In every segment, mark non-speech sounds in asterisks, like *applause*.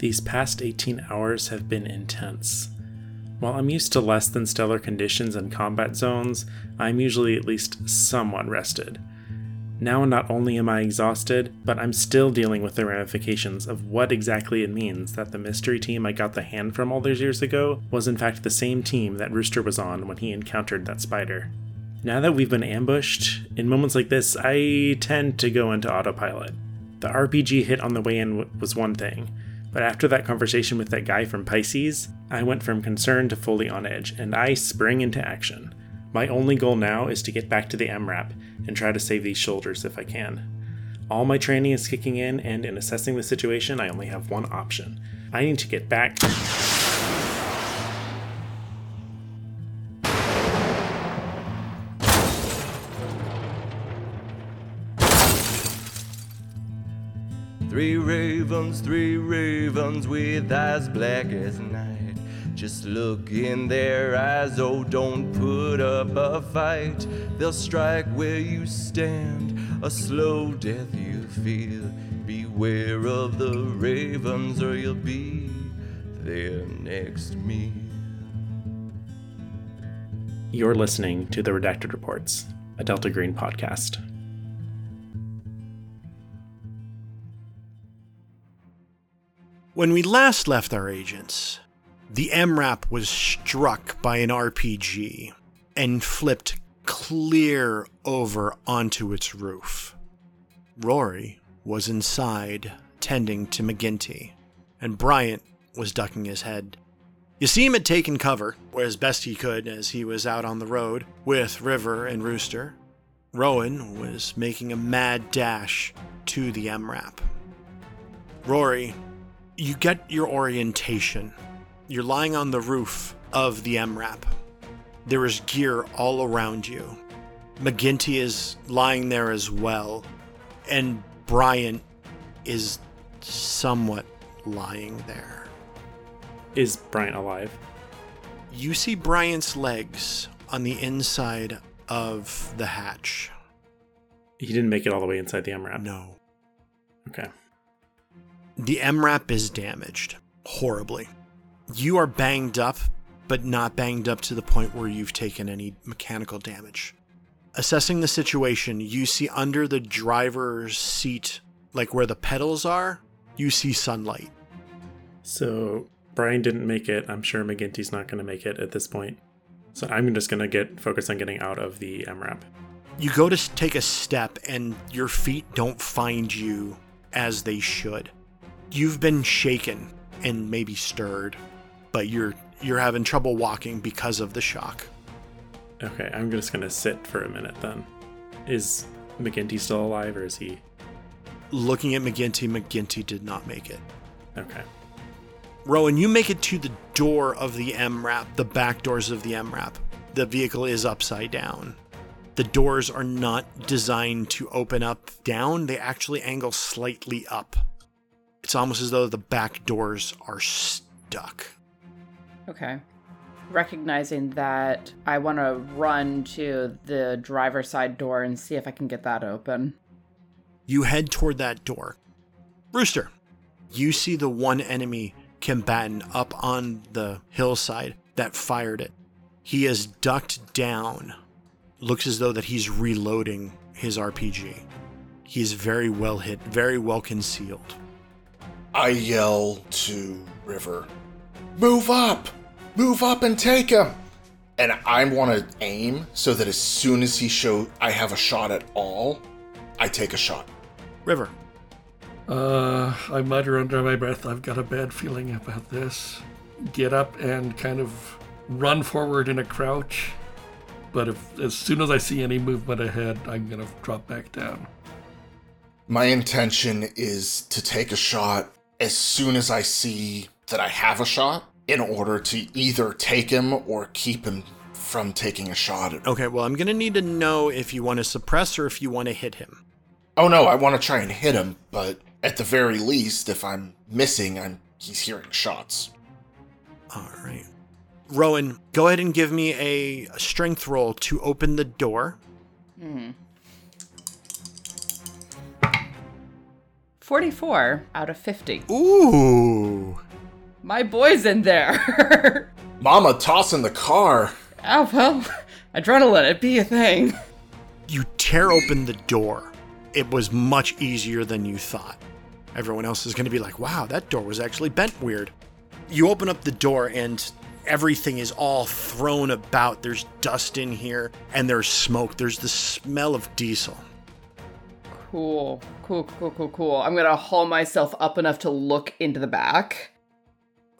These past 18 hours have been intense. While I'm used to less than stellar conditions and combat zones, I'm usually at least somewhat rested. Now, not only am I exhausted, but I'm still dealing with the ramifications of what exactly it means that the mystery team I got the hand from all those years ago was in fact the same team that Rooster was on when he encountered that spider. Now that we've been ambushed, in moments like this, I tend to go into autopilot. The RPG hit on the way in was one thing, but after that conversation with that guy from Pisces, I went from concerned to fully on edge, and I sprang into action. My only goal now is to get back to the MRAP and try to save these shoulders if I can. All my training is kicking in, and in assessing the situation, I only have one option. I need to get back. Ravens, three ravens with eyes black as night. Just look in their eyes, oh, don't put up a fight. They'll strike where you stand, a slow death you feel. Beware of the ravens, or you'll be their next meal. You're listening to the Redacted Reports, a Delta Green podcast. When we last left our agents, the MRAP was struck by an RPG and flipped clear over onto its roof. Rory was inside tending to McGinty, and Bryant was ducking his head. Yasim had taken cover as best he could as he was out on the road with River and Rooster. Rowan was making a mad dash to the MRAP. Rory, you get your orientation you're lying on the roof of the MRAP. There is gear all around you. McGinty is lying there as well, and Bryant is somewhat lying there. Is Bryant alive? You see Bryant's legs on the inside of the hatch. He didn't make it all the way inside the MRAP. No. Okay. The MRAP is damaged horribly you are banged up, but not banged up to the point where you've taken any mechanical damage. Assessing the situation, you see under the driver's seat, like where the pedals are, you see sunlight. So Bryant didn't make it. I'm sure McGinty's not going to make it at this point. So I'm just going to get focused on getting out of the MRAP. You go to take a step, and your feet don't find you as they should. You've been shaken and maybe stirred but you're you're having trouble walking because of the shock. Okay, I'm just gonna sit for a minute then. Is McGinty still alive or is he? Looking at McGinty, McGinty did not make it. Okay. Rowan, you make it to the door of the MRAP, the back doors of the MRAP. The vehicle is upside down. The doors are not designed to open up down, they actually angle slightly up. It's almost as though the back doors are stuck. Okay. Recognizing that, I want to run to the driver's side door and see if I can get that open. You head toward that door. Rooster, you see the one enemy combatant up on the hillside that fired it. He is ducked down. Looks as though that he's reloading his RPG. He's very well hit, very well concealed. I yell to River, Move up! Move up and take him! And I want to aim so that as soon as he shows I have a shot at all, I take a shot. River. Uh, I mutter under my breath, I've got a bad feeling about this. Get up and kind of run forward in a crouch. But if as soon as I see any movement ahead, I'm gonna drop back down. My intention is to take a shot as soon as I see that I have a shot in order to either take him or keep him from taking a shot at Okay, well, I'm going to need to know if you want to suppress or if you want to hit him. Oh no, I want to try and hit him, but at the very least, if I'm missing, I'm he's hearing shots. All right. Rowan, go ahead and give me a strength roll to open the door. Hmm. 44 out of 50. Ooh. My boy's in there. *laughs* Mama tossing the car. oh, well, adrenaline, it be a thing. You tear open the door. It was much easier than you thought. Everyone else is going to be like, wow, that door was actually bent weird. You open up the door and everything is all thrown about. There's dust in here and there's smoke. There's the smell of diesel. Cool, cool, cool, cool, cool. I'm gonna haul myself up enough to look into the back.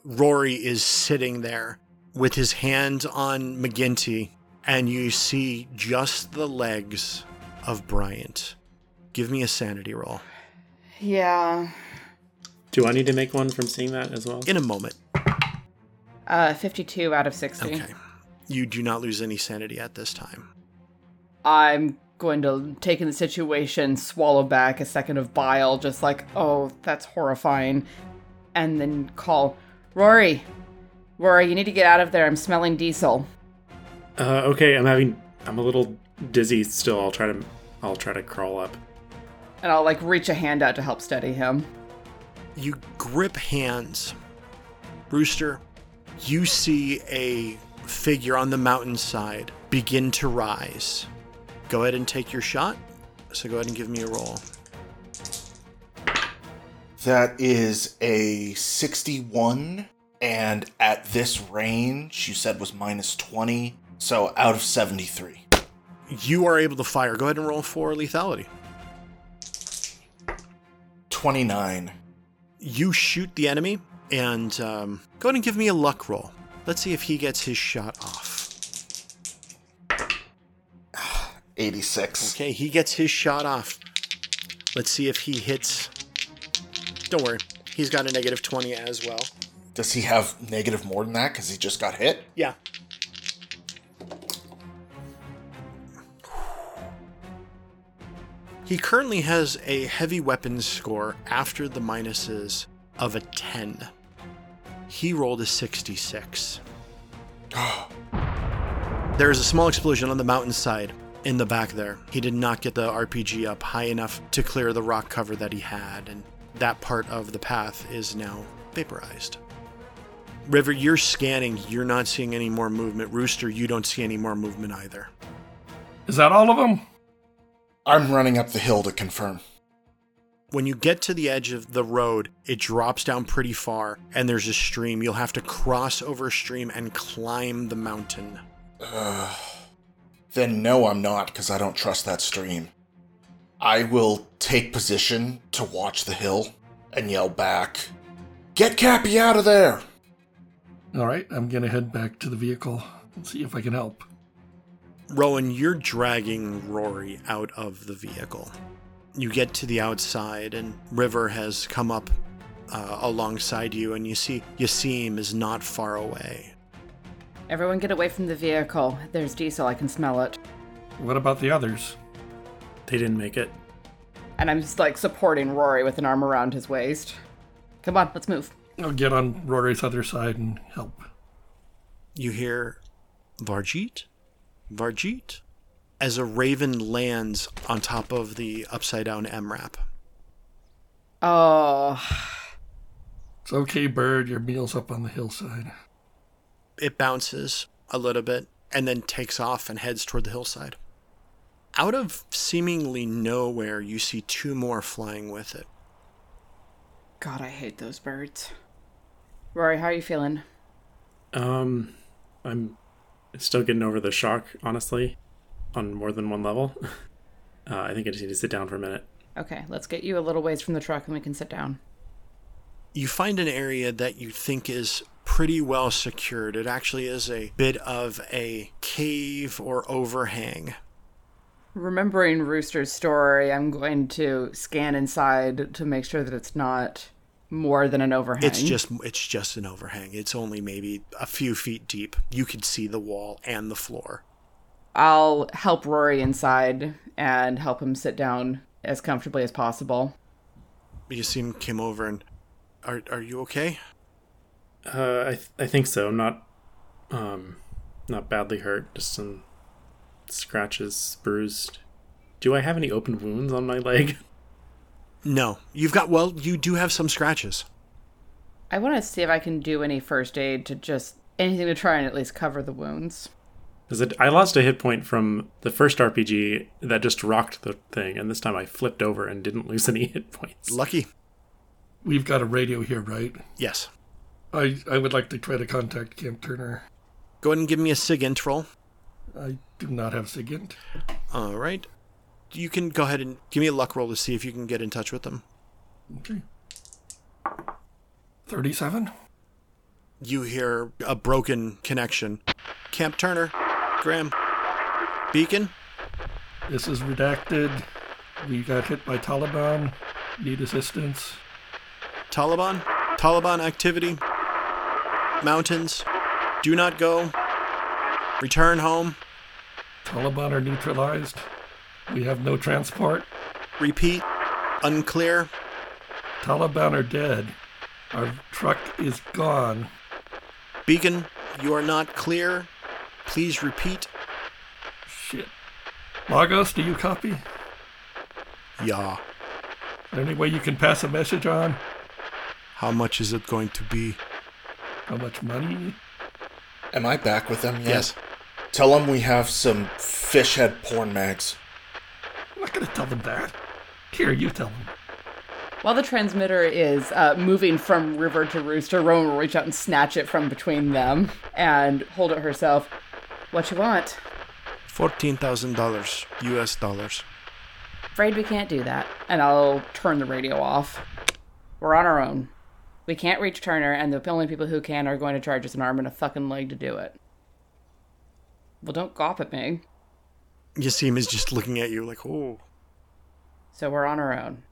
Rory is sitting there with his hands on McGinty, and you see just the legs of Bryant. Give me a sanity roll. Yeah. Do I need to make one from seeing that as well? In a moment. Uh, 52 out of 60. Okay. You do not lose any sanity at this time. I'm going to take in the situation, swallow back a second of bile, just like, oh, that's horrifying, and then call Rory. Rory, you need to get out of there. I'm smelling diesel. Uh, okay, I'm having. I'm a little dizzy still. I'll try to. I'll try to crawl up. And I'll like reach a hand out to help steady him. You grip hands. Rooster, you see a figure on the mountainside begin to rise. Go ahead and take your shot. So go ahead and give me a roll. That is a 61. And at this range, you said was minus 20. So out of 73. You are able to fire. Go ahead and roll for lethality. 29. You shoot the enemy, and um, go ahead and give me a luck roll. Let's see if he gets his shot off. 86. Okay, he gets his shot off. Let's see if he hits. Don't worry, he's got a negative 20 as well. Does he have negative more than that because he just got hit? Yeah. He currently has a heavy weapons score after the minuses of a 10. He rolled a 66. *gasps* there is a small explosion on the mountainside in the back there. He did not get the RPG up high enough to clear the rock cover that he had, and that part of the path is now vaporized. River, you're scanning. You're not seeing any more movement. Rooster, you don't see any more movement either. Is that all of them? I'm running up the hill to confirm. When you get to the edge of the road, it drops down pretty far, and there's a stream. You'll have to cross over a stream and climb the mountain. Then no, I'm not because I don't trust that stream. I will take position to watch the hill and yell back, Get Cappy out of there! All right, I'm gonna head back to the vehicle and see if I can help. Rowan, you're dragging Rory out of the vehicle. You get to the outside, and River has come up uh, alongside you, and you see Yasim is not far away. Everyone get away from the vehicle. There's diesel, I can smell it. What about the others? They didn't make it. And I'm just like supporting Rory with an arm around his waist. Come on, let's move. I'll get on Rory's other side and help. You hear Varjeet? Varjeet? As a raven lands on top of the upside down MRAP. Oh, It's okay, bird. Your meal's up on the hillside. It bounces a little bit and then takes off and heads toward the hillside. Out of seemingly nowhere, you see two more flying with it. God, I hate those birds. Rory, how are you feeling? Um, I'm still getting over the shock, honestly, on more than one level. *laughs* Uh, I think I just need to sit down for a minute. Okay, let's get you a little ways from the truck and we can sit down. You find an area that you think is pretty well secured. It actually is a bit of a cave or overhang. Remembering Rooster's story, I'm going to scan inside to make sure that it's not more than an overhang. It's just it's just an overhang. It's only maybe a few feet deep. You can see the wall and the floor. I'll help Rory inside and help him sit down as comfortably as possible. Yasim came over and are are you okay? Uh, I th- I think so. Not um not badly hurt. Just some scratches, bruised. Do I have any open wounds on my leg? *laughs* No, you've got well, you do have some scratches. I want to see if I can do any first aid to just anything to try and at least cover the wounds. 'Cause it, I lost a hit point from the first RPG that just rocked the thing, and this time I flipped over and didn't lose *laughs* any hit points. Lucky. We've got a radio here, right? Yes. I, I would like to try to contact Camp Turner. Go ahead and give me a SIGINT roll. I do not have SIGINT. All right. You can go ahead and give me a luck roll to see if you can get in touch with them. Okay. 37? You hear a broken connection. Camp Turner, Graham, Beacon. This is redacted. We got hit by Taliban. Need assistance. Taliban? Taliban activity? Mountains? Do not go? Return home? Taliban are neutralized. We have no transport. Repeat? Unclear? Taliban are dead. Our truck is gone. Beacon, you are not clear. Please repeat. Shit. Lagos, do you copy? Yeah. Any way you can pass a message on? How much is it going to be? How much money? Am I back with them yet? Yes. Tell them we have some fish head porn mags. I'm not gonna tell them that. Here, you tell them. While the transmitter is uh, moving from river to rooster, Rowan will reach out and snatch it from between them and hold it herself. What you want? $14,000 US dollars. Afraid we can't do that. And I'll turn the radio off. We're on our own. We can't reach Turner, and the only people who can are going to charge us an arm and a fucking leg to do it. Well, don't gawp at me. Yasim is just looking at you like, oh. So we're on our own.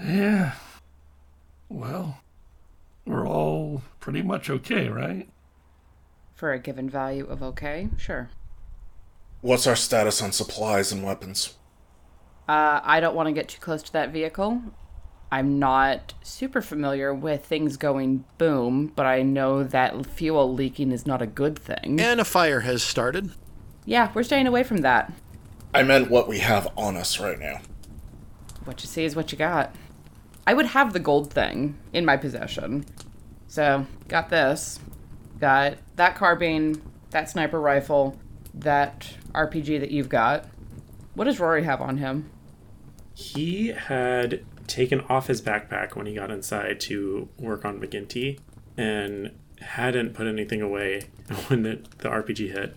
Yeah. Well, we're all pretty much okay, right? For a given value of okay, sure. What's our status on supplies and weapons? Uh, I don't want to get too close to that vehicle. I'm not super familiar with things going boom, but I know that fuel leaking is not a good thing. And a fire has started. Yeah, we're staying away from that. I meant what we have on us right now. What you see is what you got. I would have the gold thing in my possession. So, got this. Got that carbine, that sniper rifle, that RPG that you've got. What does Rory have on him? He had taken off his backpack when he got inside to work on McGinty and hadn't put anything away *laughs* when the, the RPG hit.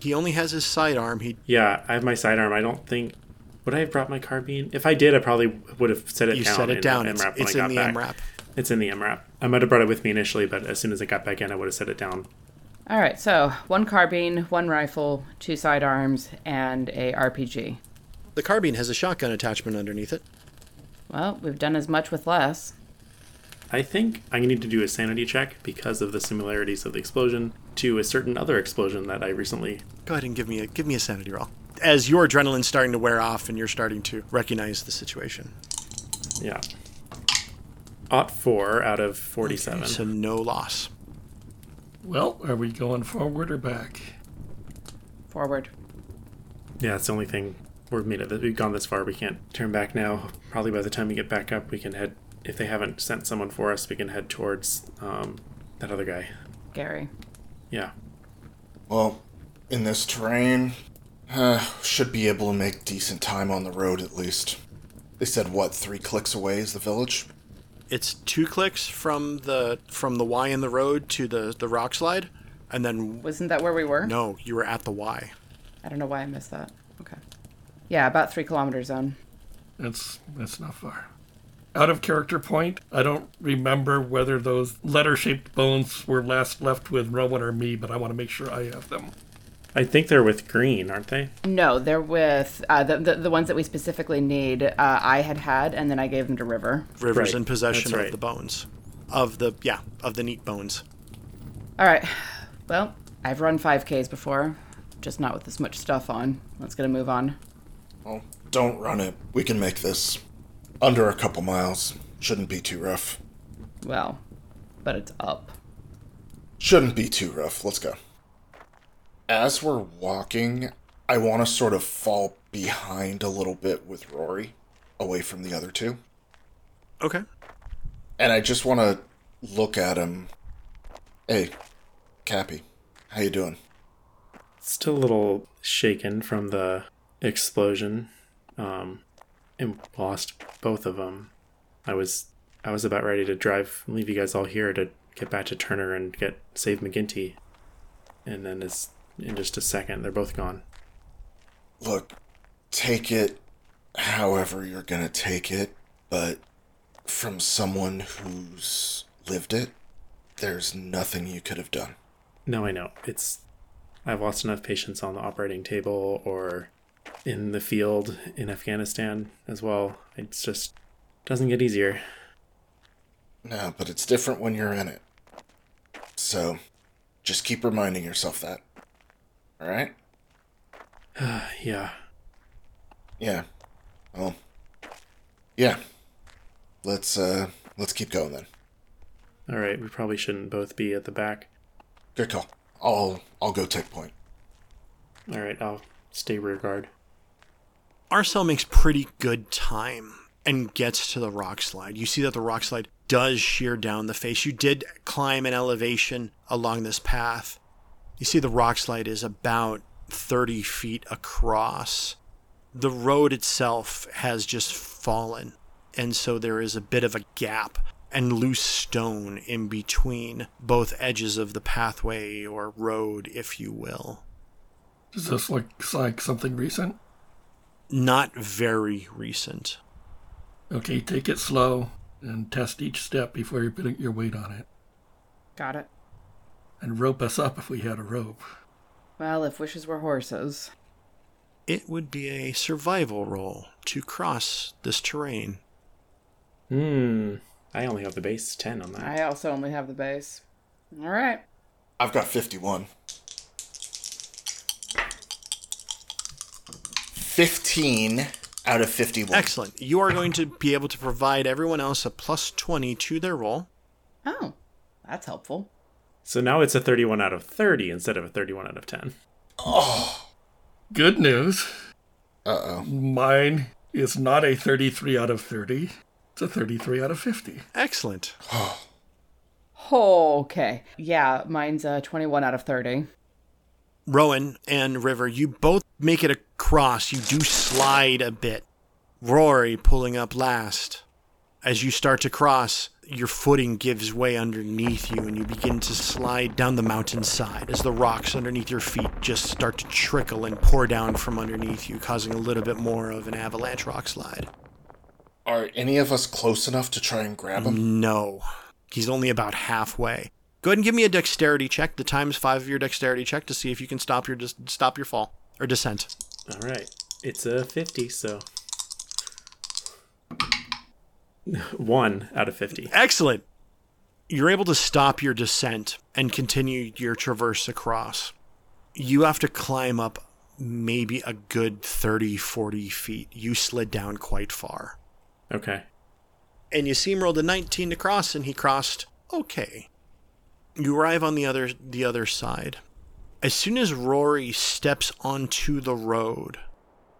He only has his sidearm. He Yeah, I have my sidearm. I don't think. Would I have brought my carbine? If I did, I probably would have set it you down. set it in down. the It's, MRAP when it's I got in the back. MRAP. It's in the MRAP. I might have brought it with me initially, but as soon as I got back in, I would have set it down. All right, so one carbine, one rifle, two sidearms, and a RPG. The carbine has a shotgun attachment underneath it. Well, we've done as much with less. I think I need to do a sanity check because of the similarities of the explosion to a certain other explosion that I recently. Go ahead and give me a give me a sanity roll. As your adrenaline's starting to wear off and you're starting to recognize the situation. Yeah. Ought four out of 47. So no loss. Well, are we going forward or back? Forward. Yeah, it's the only thing we've made it. We've gone this far. We can't turn back now. Probably by the time we get back up, we can head. If they haven't sent someone for us, we can head towards um, that other guy. Gary. Yeah. Well, in this terrain, uh, should be able to make decent time on the road at least. They said what, three clicks away is the village? It's two clicks from the from the Y in the road to the the rock slide, and then Wasn't that where we were? no, you were at the Y. I don't know why I missed that. Okay. Yeah, about three kilometers zone. That's that's not far. Out of character point, I don't remember whether those letter-shaped bones were last left with Rowan or me, but I want to make sure I have them. I think they're with Green, aren't they? No, they're with uh, the, the the ones that we specifically need. Uh, I had had, and then I gave them to River. River's Right, in possession that's of the bones, of the yeah of the neat bones. All right. Well, I've run 5Ks before, just not with this much stuff on. Let's get a move on. Well, don't run it. We can make this. Under a couple miles. Shouldn't be too rough. Well, but it's up. Shouldn't be too rough. Let's go. As we're walking, I want to sort of fall behind a little bit with Rory, away from the other two. Okay. And I just want to look at him. Hey, Cappy, how you doing? Still a little shaken from the explosion. Um, and lost both of them. I was I was about ready to drive, leave you guys all here to get back to Turner and get save McGinty. And then it's in just a second, they're both gone. Look, take it however you're gonna take it, but from someone who's lived it, there's nothing you could have done. No, I know. It's I've lost enough patients on the operating table or in the field in Afghanistan as well. It's just doesn't get easier. No, but it's different when you're in it. So, just keep reminding yourself that. Alright? *sighs* Yeah. Yeah. Well. Yeah. Let's uh let's keep going then. All right, we probably shouldn't both be at the back. Good call. I'll I'll go take point. All right, I'll stay rear guard. R Cell makes pretty good time and gets to the rock slide. You see that the rock slide does shear down the face. You did climb an elevation along this path. You see the rock slide is about 30 feet across. The road itself has just fallen, and so there is a bit of a gap and loose stone in between both edges of the pathway or road, if you will. Does this look like something recent? Not very recent. Okay, take it slow and test each step before you put your weight on it. Got it. And rope us up if we had a rope. Well, if wishes were horses. It would be a survival roll to cross this terrain. Hmm. I only have the base 10 on that. I also only have the base. All right. I've got 51. 15 out of 51. Excellent. You are going to be able to provide everyone else a plus 20 to their roll. Oh, that's helpful. So now it's a 31 out of 30 instead of a 31 out of 10. Oh, Good news. Uh oh. Mine is not a 33 out of 30. It's a 33 out of 50. Excellent. Oh, *sighs* Okay. Yeah, mine's uh, 21 out of 30. Rowan and River, you both make it across. You do slide a bit. Rory pulling up last. As you start to cross, your footing gives way underneath you and you begin to slide down the mountainside as the rocks underneath your feet just start to trickle and pour down from underneath you, causing a little bit more of an avalanche rock slide. Are any of us close enough to try and grab him? No. He's only about halfway. Go ahead and give me a dexterity check, the times five of your dexterity check, to see if you can stop your dis- stop your fall or descent. All right. It's a 50, so. *laughs* 1 out of 50. Excellent. You're able to stop your descent and continue your traverse across. You have to climb up maybe a good 30, 40 feet. You slid down quite far. Okay. And you see him rolled a 19 to cross, and he crossed okay. You arrive on the other the other side. As soon as Rory steps onto the road,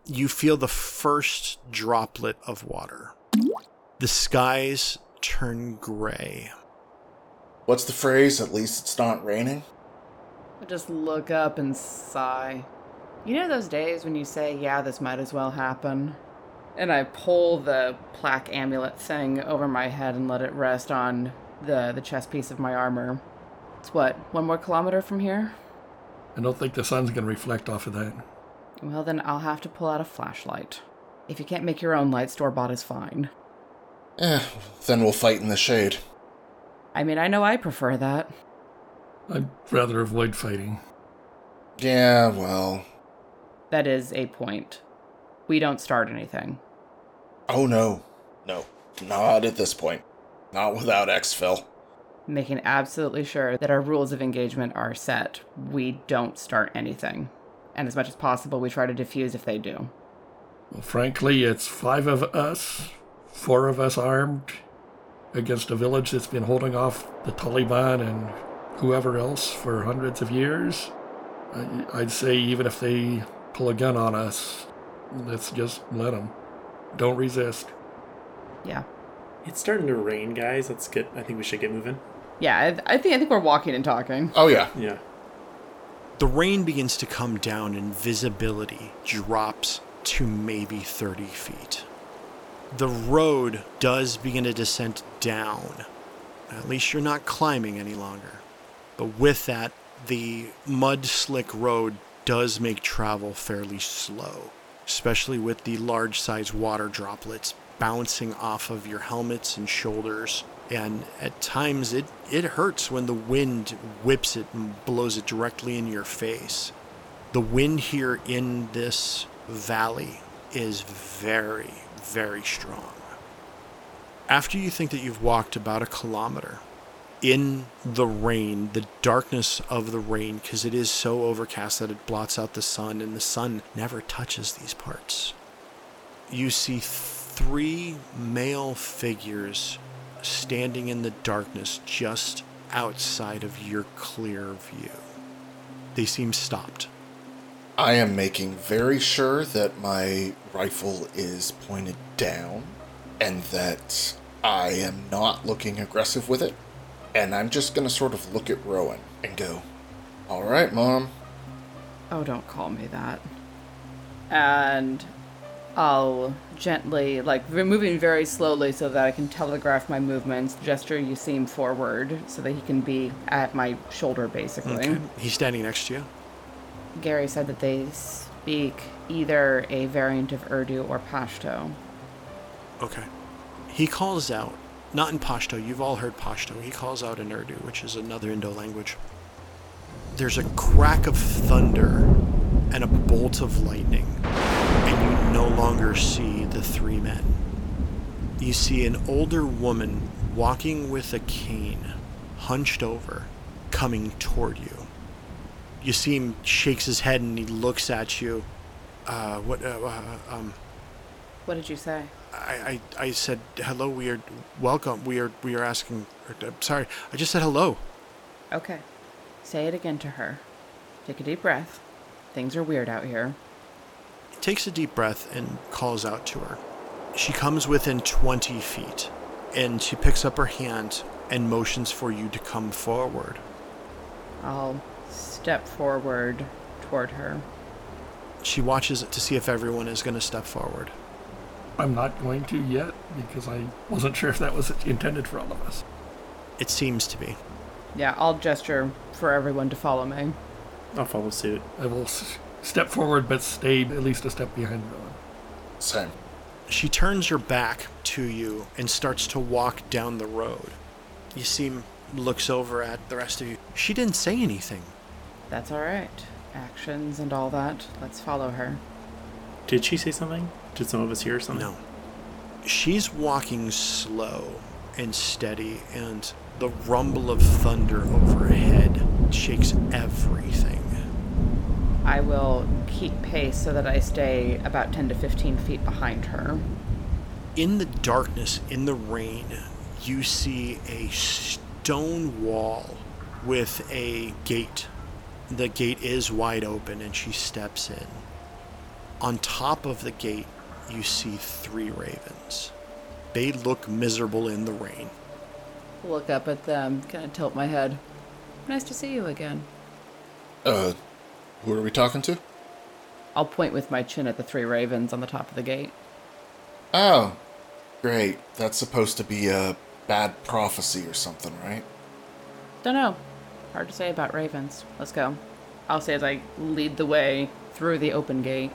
you feel the first droplet of water. The skies turn gray. What's the phrase? At least it's not raining? I just look up and sigh. You know those days when you say, yeah, this might as well happen? And I pull the plaque amulet thing over my head and let it rest on the, the chest piece of my armor. It's what, one more kilometer from here? I don't think the sun's going to reflect off of that. Well, then I'll have to pull out a flashlight. If you can't make your own light, store bought is fine. Eh, then we'll fight in the shade. I mean, I know I prefer that. I'd rather avoid fighting. Yeah, well. That is a point. We don't start anything. Oh no. No. Not at this point. Not without Exfil. Making absolutely sure that our rules of engagement are set. We don't start anything. And as much as possible, we try to defuse if they do. Well, frankly, it's five of us, four of us armed, against a village that's been holding off the Taliban and whoever else for hundreds of years. I- I'd say even if they pull a gun on us, let's just let them. Don't resist. Yeah. It's starting to rain, guys. Let's get. I think we should get moving. Yeah, I, I think I think we're walking and talking. Oh yeah. Yeah. The rain begins to come down and visibility drops to maybe 30 feet. The road does begin to descend down. At least you're not climbing any longer. But with that, the mud slick road does make travel fairly slow, especially with the large size water droplets bouncing off of your helmets and shoulders. And at times it, it hurts when the wind whips it and blows it directly in your face. The wind here in this valley is very, very strong. After you think that you've walked about a kilometer, in the rain, the darkness of the rain, because it is so overcast that it blots out the sun, and the sun never touches these parts. You see three male figures standing in the darkness just outside of your clear view. They seem stopped. I am making very sure that my rifle is pointed down and that I am not looking aggressive with it. And I'm just going to sort of look at Rowan and go, All right, Mom. Oh, don't call me that. And I'll gently, like moving very slowly so that I can telegraph my movements, gesture Yasim forward so that he can be at my shoulder basically. He's standing next to you. Gary said that they speak either a variant of Urdu or Pashto. Okay. He calls out, not in Pashto, you've all heard Pashto. He calls out in Urdu, which is another Indo language. There's a crack of thunder and a bolt of lightning, and you no longer see the three men. You see an older woman walking with a cane, hunched over, coming toward you. You see him shakes his head and he looks at you. Uh, what, uh, uh, um, What did you say? I, I, I said hello. We are welcome. We are we are asking. or, uh, sorry, I just said hello. Okay. Say it again to her. Take a deep breath. Things are weird out here. He takes a deep breath and calls out to her. She comes within twenty feet, and she picks up her hand and motions for you to come forward. I'll step forward toward her. She watches to see if everyone is going to step forward. I'm not going to yet because I wasn't sure if that was intended for all of us. It seems to be. Yeah, I'll gesture for everyone to follow me. I'll follow suit. I will s- step forward but stay at least a step behind the Rowan. Same. She turns her back to you and starts to walk down the road. Yasim looks over at the rest of you. She didn't say anything. That's all right. Actions and all that. Let's follow her. Did she say something? Did some of us hear something? No. She's walking slow and steady, and the rumble of thunder overhead shakes everything. I will keep pace so that I stay about 10 to 15 feet behind her. In the darkness, in the rain, you see a stone wall with a gate. The gate is wide open, and she steps in. On top of the gate, you see three ravens. They look miserable in the rain. Look up at them, kind of tilt my head. Nice to see you again. Uh, who are we talking to? I'll point with my chin at the three ravens on the top of the gate. Oh, great. That's supposed to be a bad prophecy or something, right? Don't know. Hard to say about ravens. Let's go. I'll say as I lead the way through the open gate.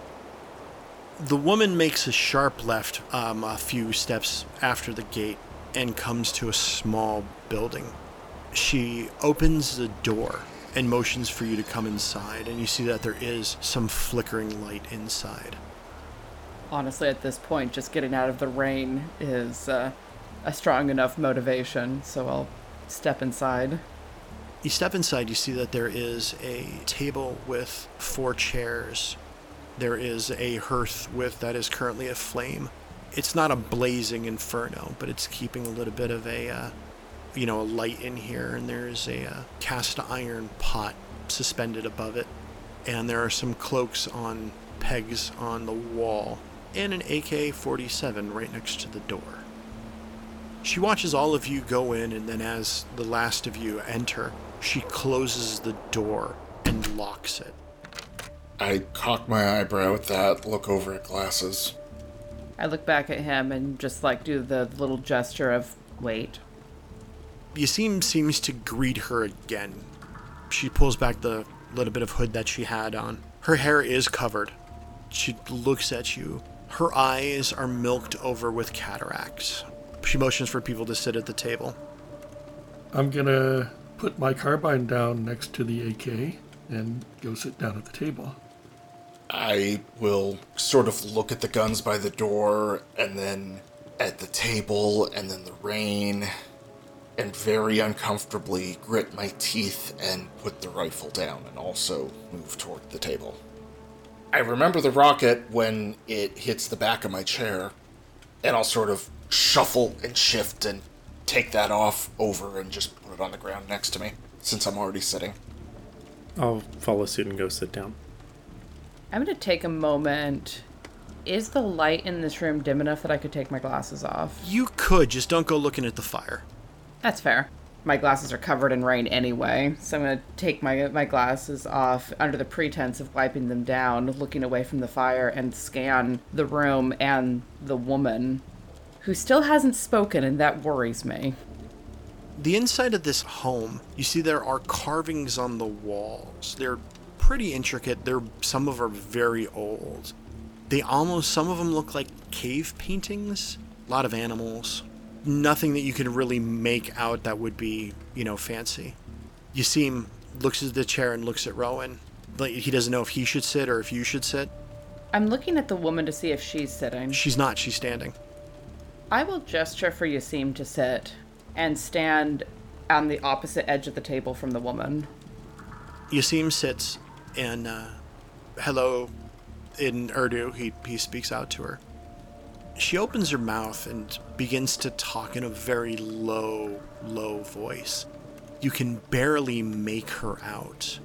The woman makes a sharp left um, a few steps after the gate and comes to a small building. She opens the door and motions for you to come inside, and you see that there is some flickering light inside. Honestly, at this point, just getting out of the rain is uh, a strong enough motivation, so I'll step inside. You step inside, you see that there is a table with four chairs. There is a hearth with that is currently aflame. It's not a blazing inferno, but it's keeping a little bit of a, uh, you know, a light in here. And there's a uh, cast iron pot suspended above it, and there are some cloaks on pegs on the wall, and an AK-47 right next to the door. She watches all of you go in, and then as the last of you enter, she closes the door and locks it. I cock my eyebrow at that, look over at glasses. I look back at him and just like do the little gesture of wait. Yasim seems to greet her again. She pulls back the little bit of hood that she had on. Her hair is covered. She looks at you. Her eyes are milked over with cataracts. She motions for people to sit at the table. I'm gonna put my carbine down next to the AK and go sit down at the table. I will sort of look at the guns by the door and then at the table and then the rain and very uncomfortably grit my teeth and put the rifle down and also move toward the table. I remember the rocket when it hits the back of my chair, and I'll sort of shuffle and shift and take that off over and just put it on the ground next to me since I'm already sitting. I'll follow suit and go sit down. I'm gonna take a moment. Is the light in this room dim enough that I could take my glasses off? You could, just don't go looking at the fire. That's fair. My glasses are covered in rain anyway, so I'm gonna take my my glasses off under the pretense of wiping them down, looking away from the fire, and scan the room and the woman, who still hasn't spoken, and that worries me. The inside of this home, you see there are carvings on the walls. They're pretty intricate. They're some of them are very old. They almost some of them look like cave paintings. A lot of animals. Nothing that you can really make out that would be, you know, fancy. Him looks at the chair and looks at Rowan. Like he doesn't know if he should sit or if you should sit. I'm looking at the woman to see if she's sitting. She's not. She's standing. I will gesture for Yasim to sit and stand on the opposite edge of the table from the woman. Yasim sits and uh, hello in Urdu. He he speaks out to her. She opens her mouth and begins to talk in a very low, low voice. You can barely make her out.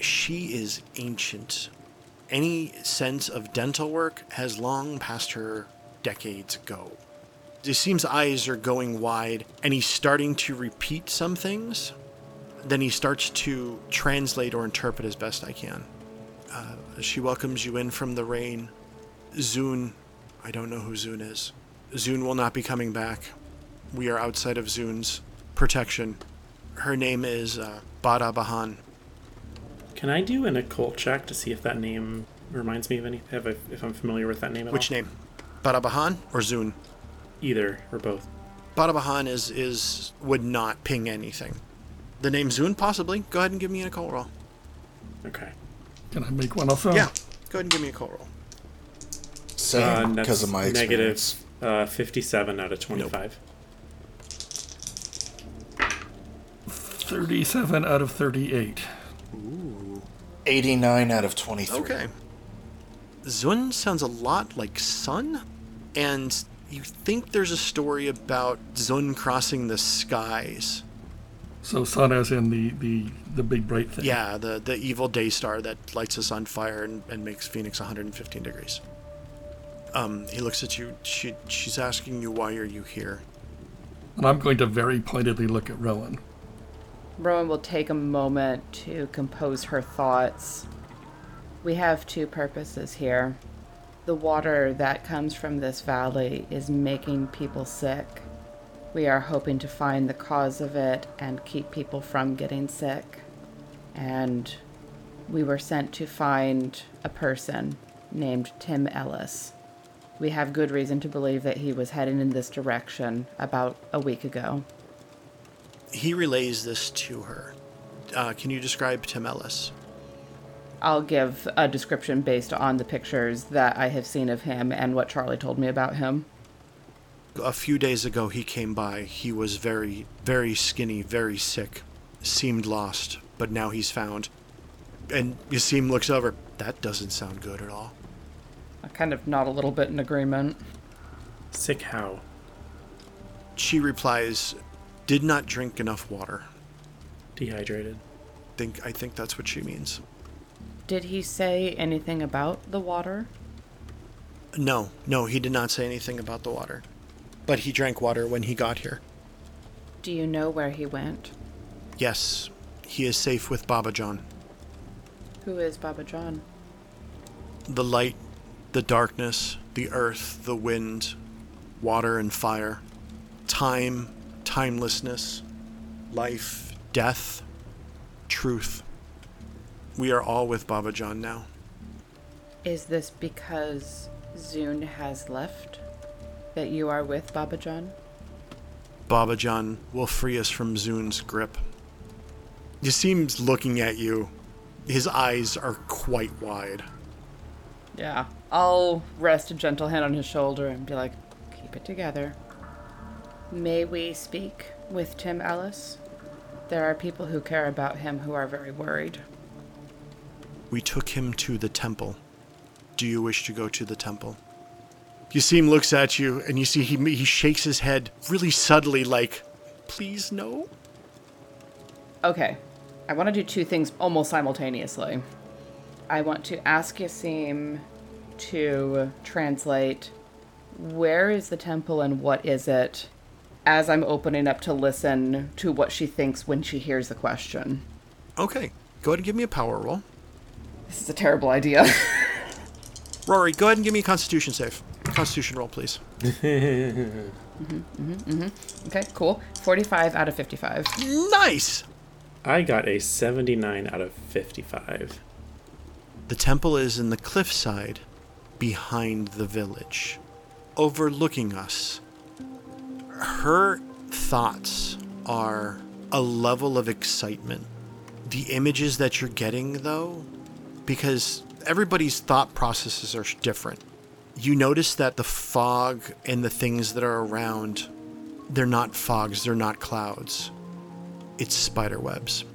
She is ancient. Any sense of dental work has long passed her decades ago. Yasim's eyes are going wide, and he's starting to repeat some things. Then he starts to translate or interpret as best I can. Uh, she welcomes you in from the rain. Zune, I don't know who Zune is. Zune will not be coming back. We are outside of Zune's protection. Her name is uh, Bada Bahan. Can I do an occult check to see if that name reminds me of any? If, I, if I'm familiar with that name at Which all? name? Bada Bahan or Zune? Either or both. Bada Bahan is, is would not ping anything. The name Zune, possibly. Go ahead and give me an occult roll. Okay. Can I make one also? Yeah, go ahead and give me a occult roll. Uh, Same that's because of my negative experience. uh, 57 out of 25. 37 out of 38. Ooh. 89 out of 23. Okay. Zun sounds a lot like Sun, and you think there's a story about Zun crossing the skies. So sun as in the, the, the big bright thing. Yeah, the, the evil day star that lights us on fire and, and makes Phoenix 115 degrees. Um, he looks at you. She, she's asking you, why are you here? And I'm going to very pointedly look at Rowan. Rowan will take a moment to compose her thoughts. We have two purposes here. The water that comes from this valley is making people sick. We are hoping to find the cause of it and keep people from getting sick. And we were sent to find a person named Tim Ellis. We have good reason to believe that he was heading in this direction about a week ago. He relays this to her. Uh, can you describe Tim Ellis? I'll give a description based on the pictures that I have seen of him and what Charlie told me about him. A few days ago, he came by. He was very, very skinny, very sick, seemed lost, but now he's found. And Yasim looks over. That doesn't sound good at all. I kind of nod a little bit in agreement. Sick how? She replies, "Did not drink enough water." Dehydrated. Think I think that's what she means. Did he say anything about the water? No, no, he did not say anything about the water. but he drank water when he got here. Do you know where he went? Yes, he is safe with Baba John. Who is Baba John? The light, the darkness, the earth, the wind, water and fire, time, timelessness, life, death, truth. We are all with Baba John now. Is this because Zune has left that you are with Baba John? Baba John will free us from Zune's grip. He seems looking at you. His eyes are quite wide. Yeah. I'll rest a gentle hand on his shoulder and be like, keep it together. May we speak with Tim Ellis? There are people who care about him who are very worried. We took him to the temple. Do you wish to go to the temple? Yasim looks at you, and you see he, he shakes his head really subtly, like, please no? Okay. I want to do two things almost simultaneously. I want to ask Yasim to translate where is the temple and what is it as I'm opening up to listen to what she thinks when she hears the question. Okay, go ahead and give me a power roll. This is a terrible idea. *laughs* Rory, go ahead and give me a constitution save. Constitution roll, please. Mm-hmm, mm-hmm, mm-hmm. okay, cool. 45 out of 55. Nice! I got a 79 out of 55. The temple is in the cliffside behind the village, overlooking us. Her thoughts are a level of excitement. The images that you're getting, though, because everybody's thought processes are different. You notice that the fog and the things that are around, they're not fogs, they're not clouds. It's spider webs.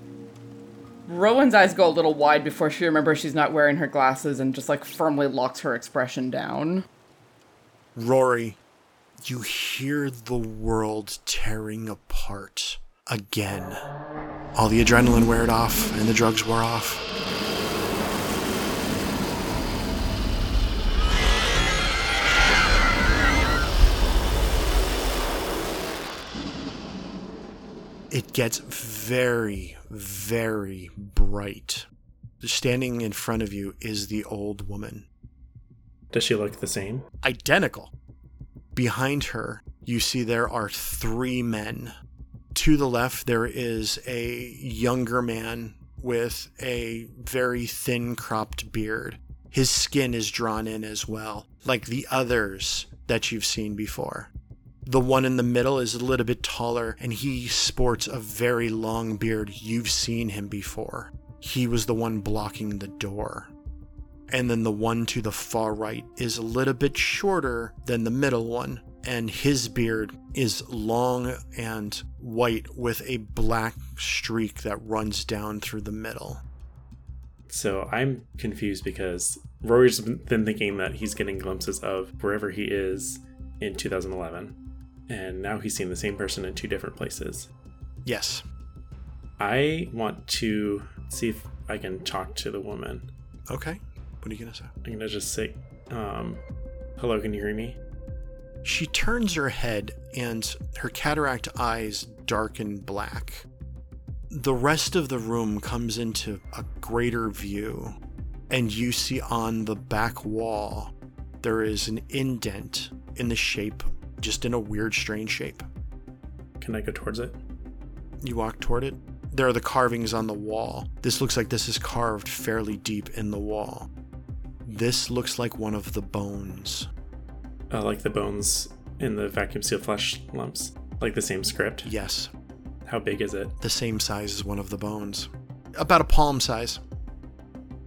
Rowan's eyes go a little wide before she remembers she's not wearing her glasses and just like firmly locks her expression down. Rory, you hear the world tearing apart again. All the adrenaline wore off and the drugs wore off. It gets very, very bright. Standing in front of you is the old woman. Does she look the same? Identical. Behind her, you see there are three men. To the left, there is a younger man with a very thin cropped beard. His skin is drawn in as well, like the others that you've seen before. The one in the middle is a little bit taller and he sports a very long beard. You've seen him before. He was the one blocking the door. And then the one to the far right is a little bit shorter than the middle one, and his beard is long and white with a black streak that runs down through the middle. So I'm confused because Rory's been thinking that he's getting glimpses of wherever he is in 2011, and now he's seeing the same person in two different places. Yes. I want to see if I can talk to the woman. Okay. What are you going to say? I'm gonna just say, um, "Hello, can you hear me?" She turns her head and her cataract eyes darken black. The rest of the room comes into a greater view, and you see on the back wall there is an indent in the shape, just in a weird, strange shape. Can I go towards it? You walk toward it. There are the carvings on the wall. This looks like this is carved fairly deep in the wall. This looks like one of the bones. Uh, like the bones in the vacuum seal flesh lumps, like the same script. Yes, How big is it? the same size as one of the bones. About a palm size.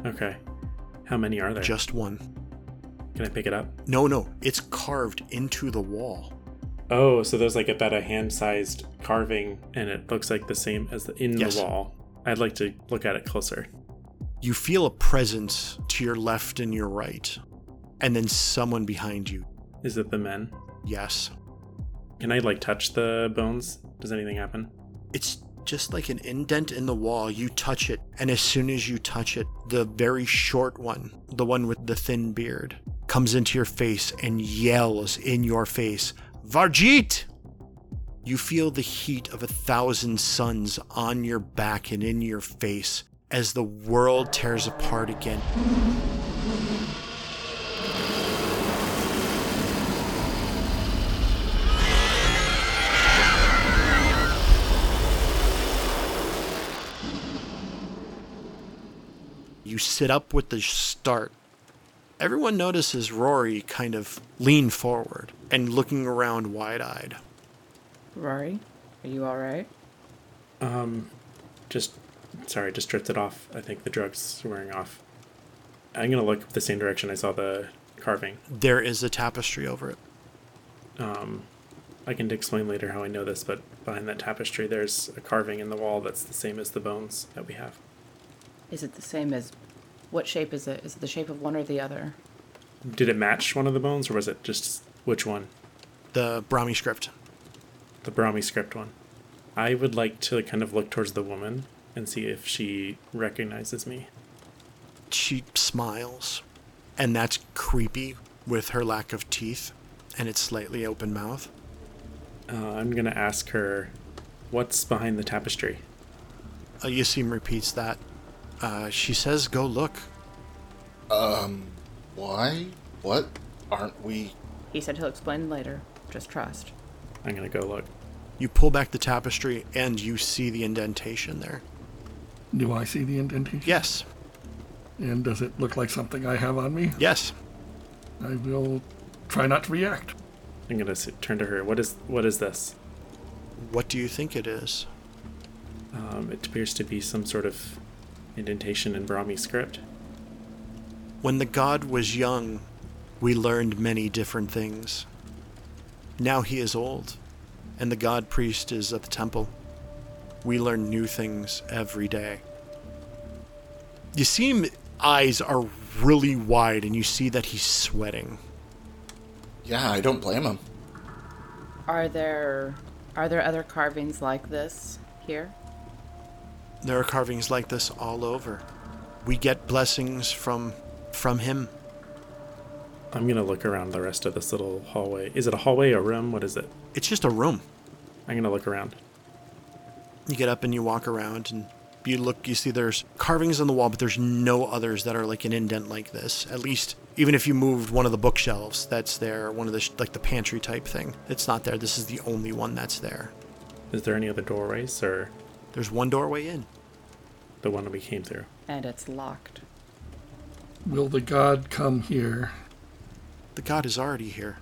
Okay. How many are there? Just one. Can I pick it up? No, no, it's carved into the wall. Oh, so there's like about a hand-sized carving, and it looks like the same as the in Yes. the wall. I'd like to look at it closer. You feel a presence to your left and your right, and then someone behind you. Is it the men? Yes. Can I like touch the bones? Does anything happen? It's just like an indent in the wall. You touch it, and as soon as you touch it, the very short one, the one with the thin beard, comes into your face and yells in your face, Varjeet! You feel the heat of a thousand suns on your back and in your face as the world tears apart again. You sit up with the start. Everyone notices Rory kind of lean forward and looking around wide eyed. Rory, are you all right? Um, just sorry, just drifted off. I think the drugs wearing off. I'm gonna look the same direction I saw the carving. There is a tapestry over it. Um, I can explain later how I know this, but behind that tapestry, there's a carving in the wall that's the same as the bones that we have. Is it the same as what shape is it? Is it the shape of one or the other? Did it match one of the bones, or was it just which one? The Brahmi script. The Brahmi script one. I would like to kind of look towards the woman and see if she recognizes me. She smiles, and that's creepy with her lack of teeth and its slightly open mouth. Uh, I'm gonna ask her, "What's behind the tapestry?" Uh, Yasim repeats that. Uh, she says, Go look. Um, why? What? Aren't we? He said he'll explain later. Just trust. I'm gonna go look. You pull back the tapestry and you see the indentation there. Do I see the indentation? Yes, And does it look like something I have on me? yes. I will try not to react. I'm gonna s- turn to her. What is what is this? What do you think it is? Um, it appears to be some sort of indentation in Brahmi script. When the god was young, we learned many different things. Now he is old, and the god priest is at the temple. We learn new things every day. You see him eyes are really wide and you see that he's sweating. Yeah, I don't blame him. Are there are there other carvings like this here? There are carvings like this all over. We get blessings from from him. I'm gonna look around the rest of this little hallway. Is it a hallway or a room? What is it? It's just a room. I'm gonna look around. You get up and you walk around and you look, you see there's carvings on the wall, but there's no others that are like an indent like this. At least, even if you moved one of the bookshelves that's there, one of the, sh- like the pantry type thing, it's not there. This is the only one that's there. Is there any other doorways or There's one doorway in. the one that we came through? And it's locked. Will the god come here? The god is already here.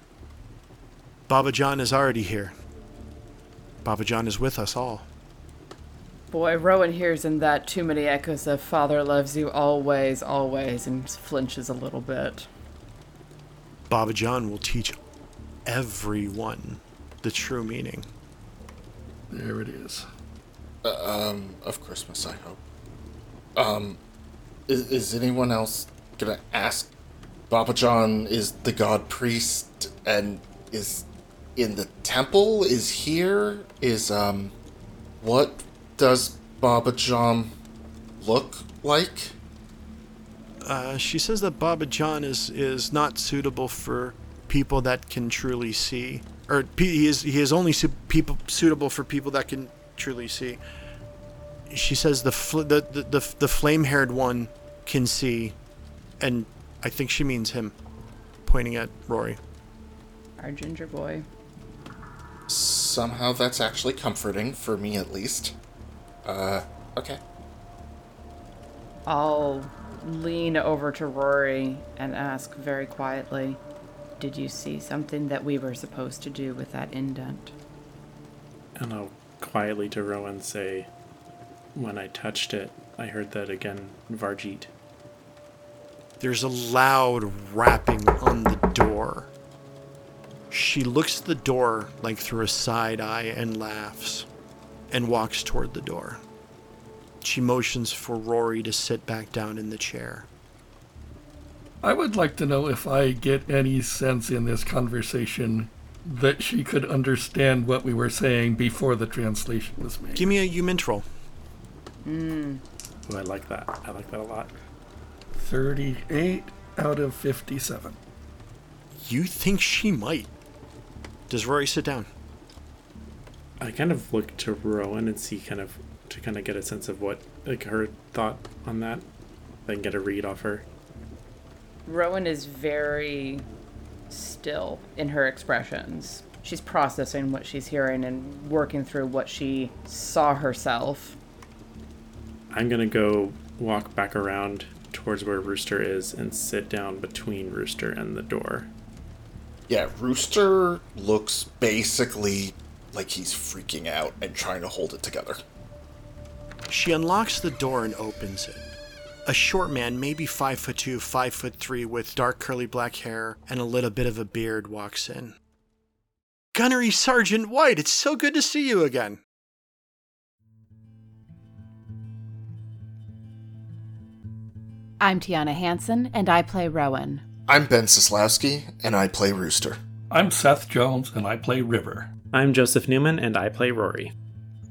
Baba John is already here. Baba John is with us all. Boy, Rowan hears in that too many echoes of Father loves you always, always, and flinches a little bit. Baba John will teach everyone the true meaning. There it is. Um, of Christmas, I hope. Um, is, is anyone else gonna ask? Baba John is the god priest and is in the temple, is here, is, um, what does Baba John look like? Uh, she says that Baba John is is not suitable for people that can truly see, or he is he is only su- people suitable for people that can truly see. She says the fl- the, the the the flame haired one can see, and I think she means him, pointing at Rory. Our ginger boy. Somehow that's actually comforting, for me at least. Uh, okay. I'll lean over to Rory and ask very quietly, Did you see something that we were supposed to do with that indent? And I'll quietly to Rowan say, when I touched it, I heard that again, Varjeet. There's a loud rapping on the door. She looks at the door like through a side eye and laughs and walks toward the door. She motions for Rory to sit back down in the chair. I would like to know if I get any sense in this conversation that she could understand what we were saying before the translation was made. Give me a HUMINT roll. Hmm. Oh, I like that. I like that a lot. 38 out of 57. You think she might. Does Rory sit down? I kind of look to Rowan and see kind of to kind of get a sense of what like her thought on that. Then get a read off her. Rowan is very still in her expressions. She's processing what she's hearing and working through what she saw herself. I'm gonna go walk back around towards where Rooster is and sit down between Rooster and the door. Yeah, Rooster looks basically like he's freaking out and trying to hold it together. She unlocks the door and opens it. A short man, maybe five foot two, five foot three, with dark curly black hair and a little bit of a beard, walks in. Gunnery Sergeant White, it's so good to see you again. I'm Tiana Hansen, and I play Rowan. I'm Ben Sislowski, and I play Rooster. I'm Seth Jones, and I play River. I'm Joseph Newman and I play Rory.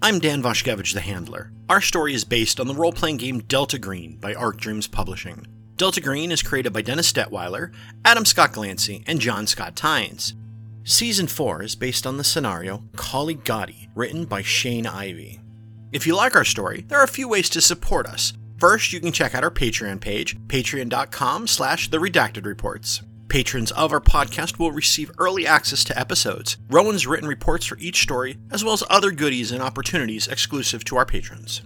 I'm Dan Voshkevich, the Handler. Our story is based on the role playing game Delta Green by Arc Dreams Publishing. Delta Green is created by Dennis Detwiller, Adam Scott Glancy, and John Scott Tynes. Season 4 is based on the scenario Kali Ghati, written by Shane Ivey. If you like our story, there are a few ways to support us. First, you can check out our Patreon page, patreon.com slash the redacted reports. Patrons of our podcast will receive early access to episodes, Rowan's written reports for each story, as well as other goodies and opportunities exclusive to our patrons.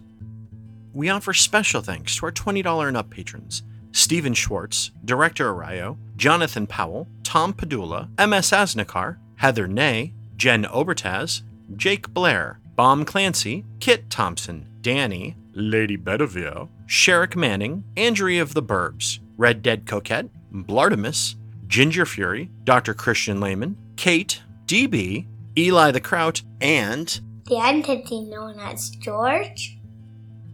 We offer special thanks to our $20 and up patrons Stephen Schwartz, Director Arayo, Jonathan Powell, Tom Padula, MS Asnikar, Heather Ney, Jen Obertaz, Jake Blair, Bomb Clancy, Kit Thompson, Danny, Lady Bedivere, Sherrick Manning, Andrea of the Burbs, Red Dead Coquette, Blartimus, Ginger Fury, Dr. Christian Lehman, Kate, DB, Eli the Kraut, and the entity known as George.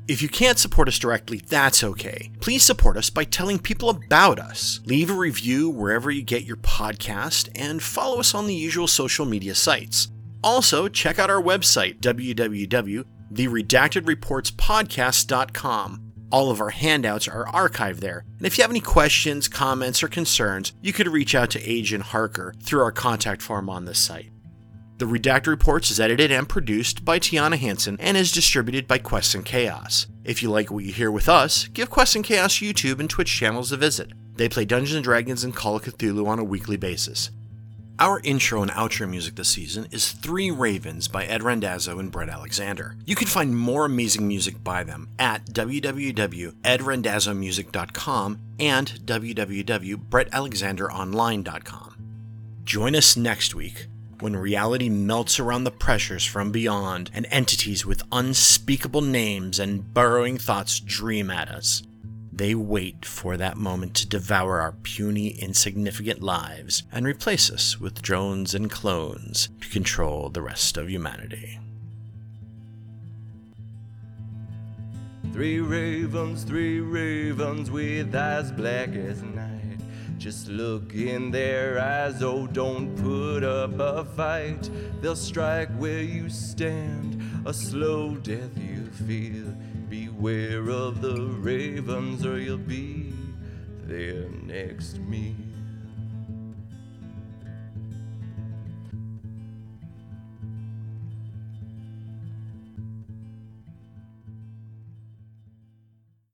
If you can't support us directly, that's okay. Please support us by telling people about us. Leave a review wherever you get your podcast and follow us on the usual social media sites. Also, check out our website, www.theredactedreportspodcast.com. All of our handouts are archived there, and if you have any questions, comments, or concerns, you could reach out to Agent Harker through our contact form on this site. The Redacted Reports is edited and produced by Tiana Hansen and is distributed by Quest and Chaos. If you like what you hear with us, give Quest and Chaos YouTube and Twitch channels a visit. They play Dungeons and Dragons and Call of Cthulhu on a weekly basis. Our intro and outro music this season is Three Ravens by Ed Randazzo and Bret Alexander. You can find more amazing music by them at www.edrandazzomusic.com and www.bretalexanderonline.com. Join us next week when reality melts around the pressures from beyond and entities with unspeakable names and burrowing thoughts dream at us. They wait for that moment to devour our puny, insignificant lives and replace us with drones and clones to control the rest of humanity. Three ravens, three ravens with eyes black as night. Just look in their eyes, oh, don't put up a fight. They'll strike where you stand, a slow death you feel. Beware of the ravens, or you'll be their next meal.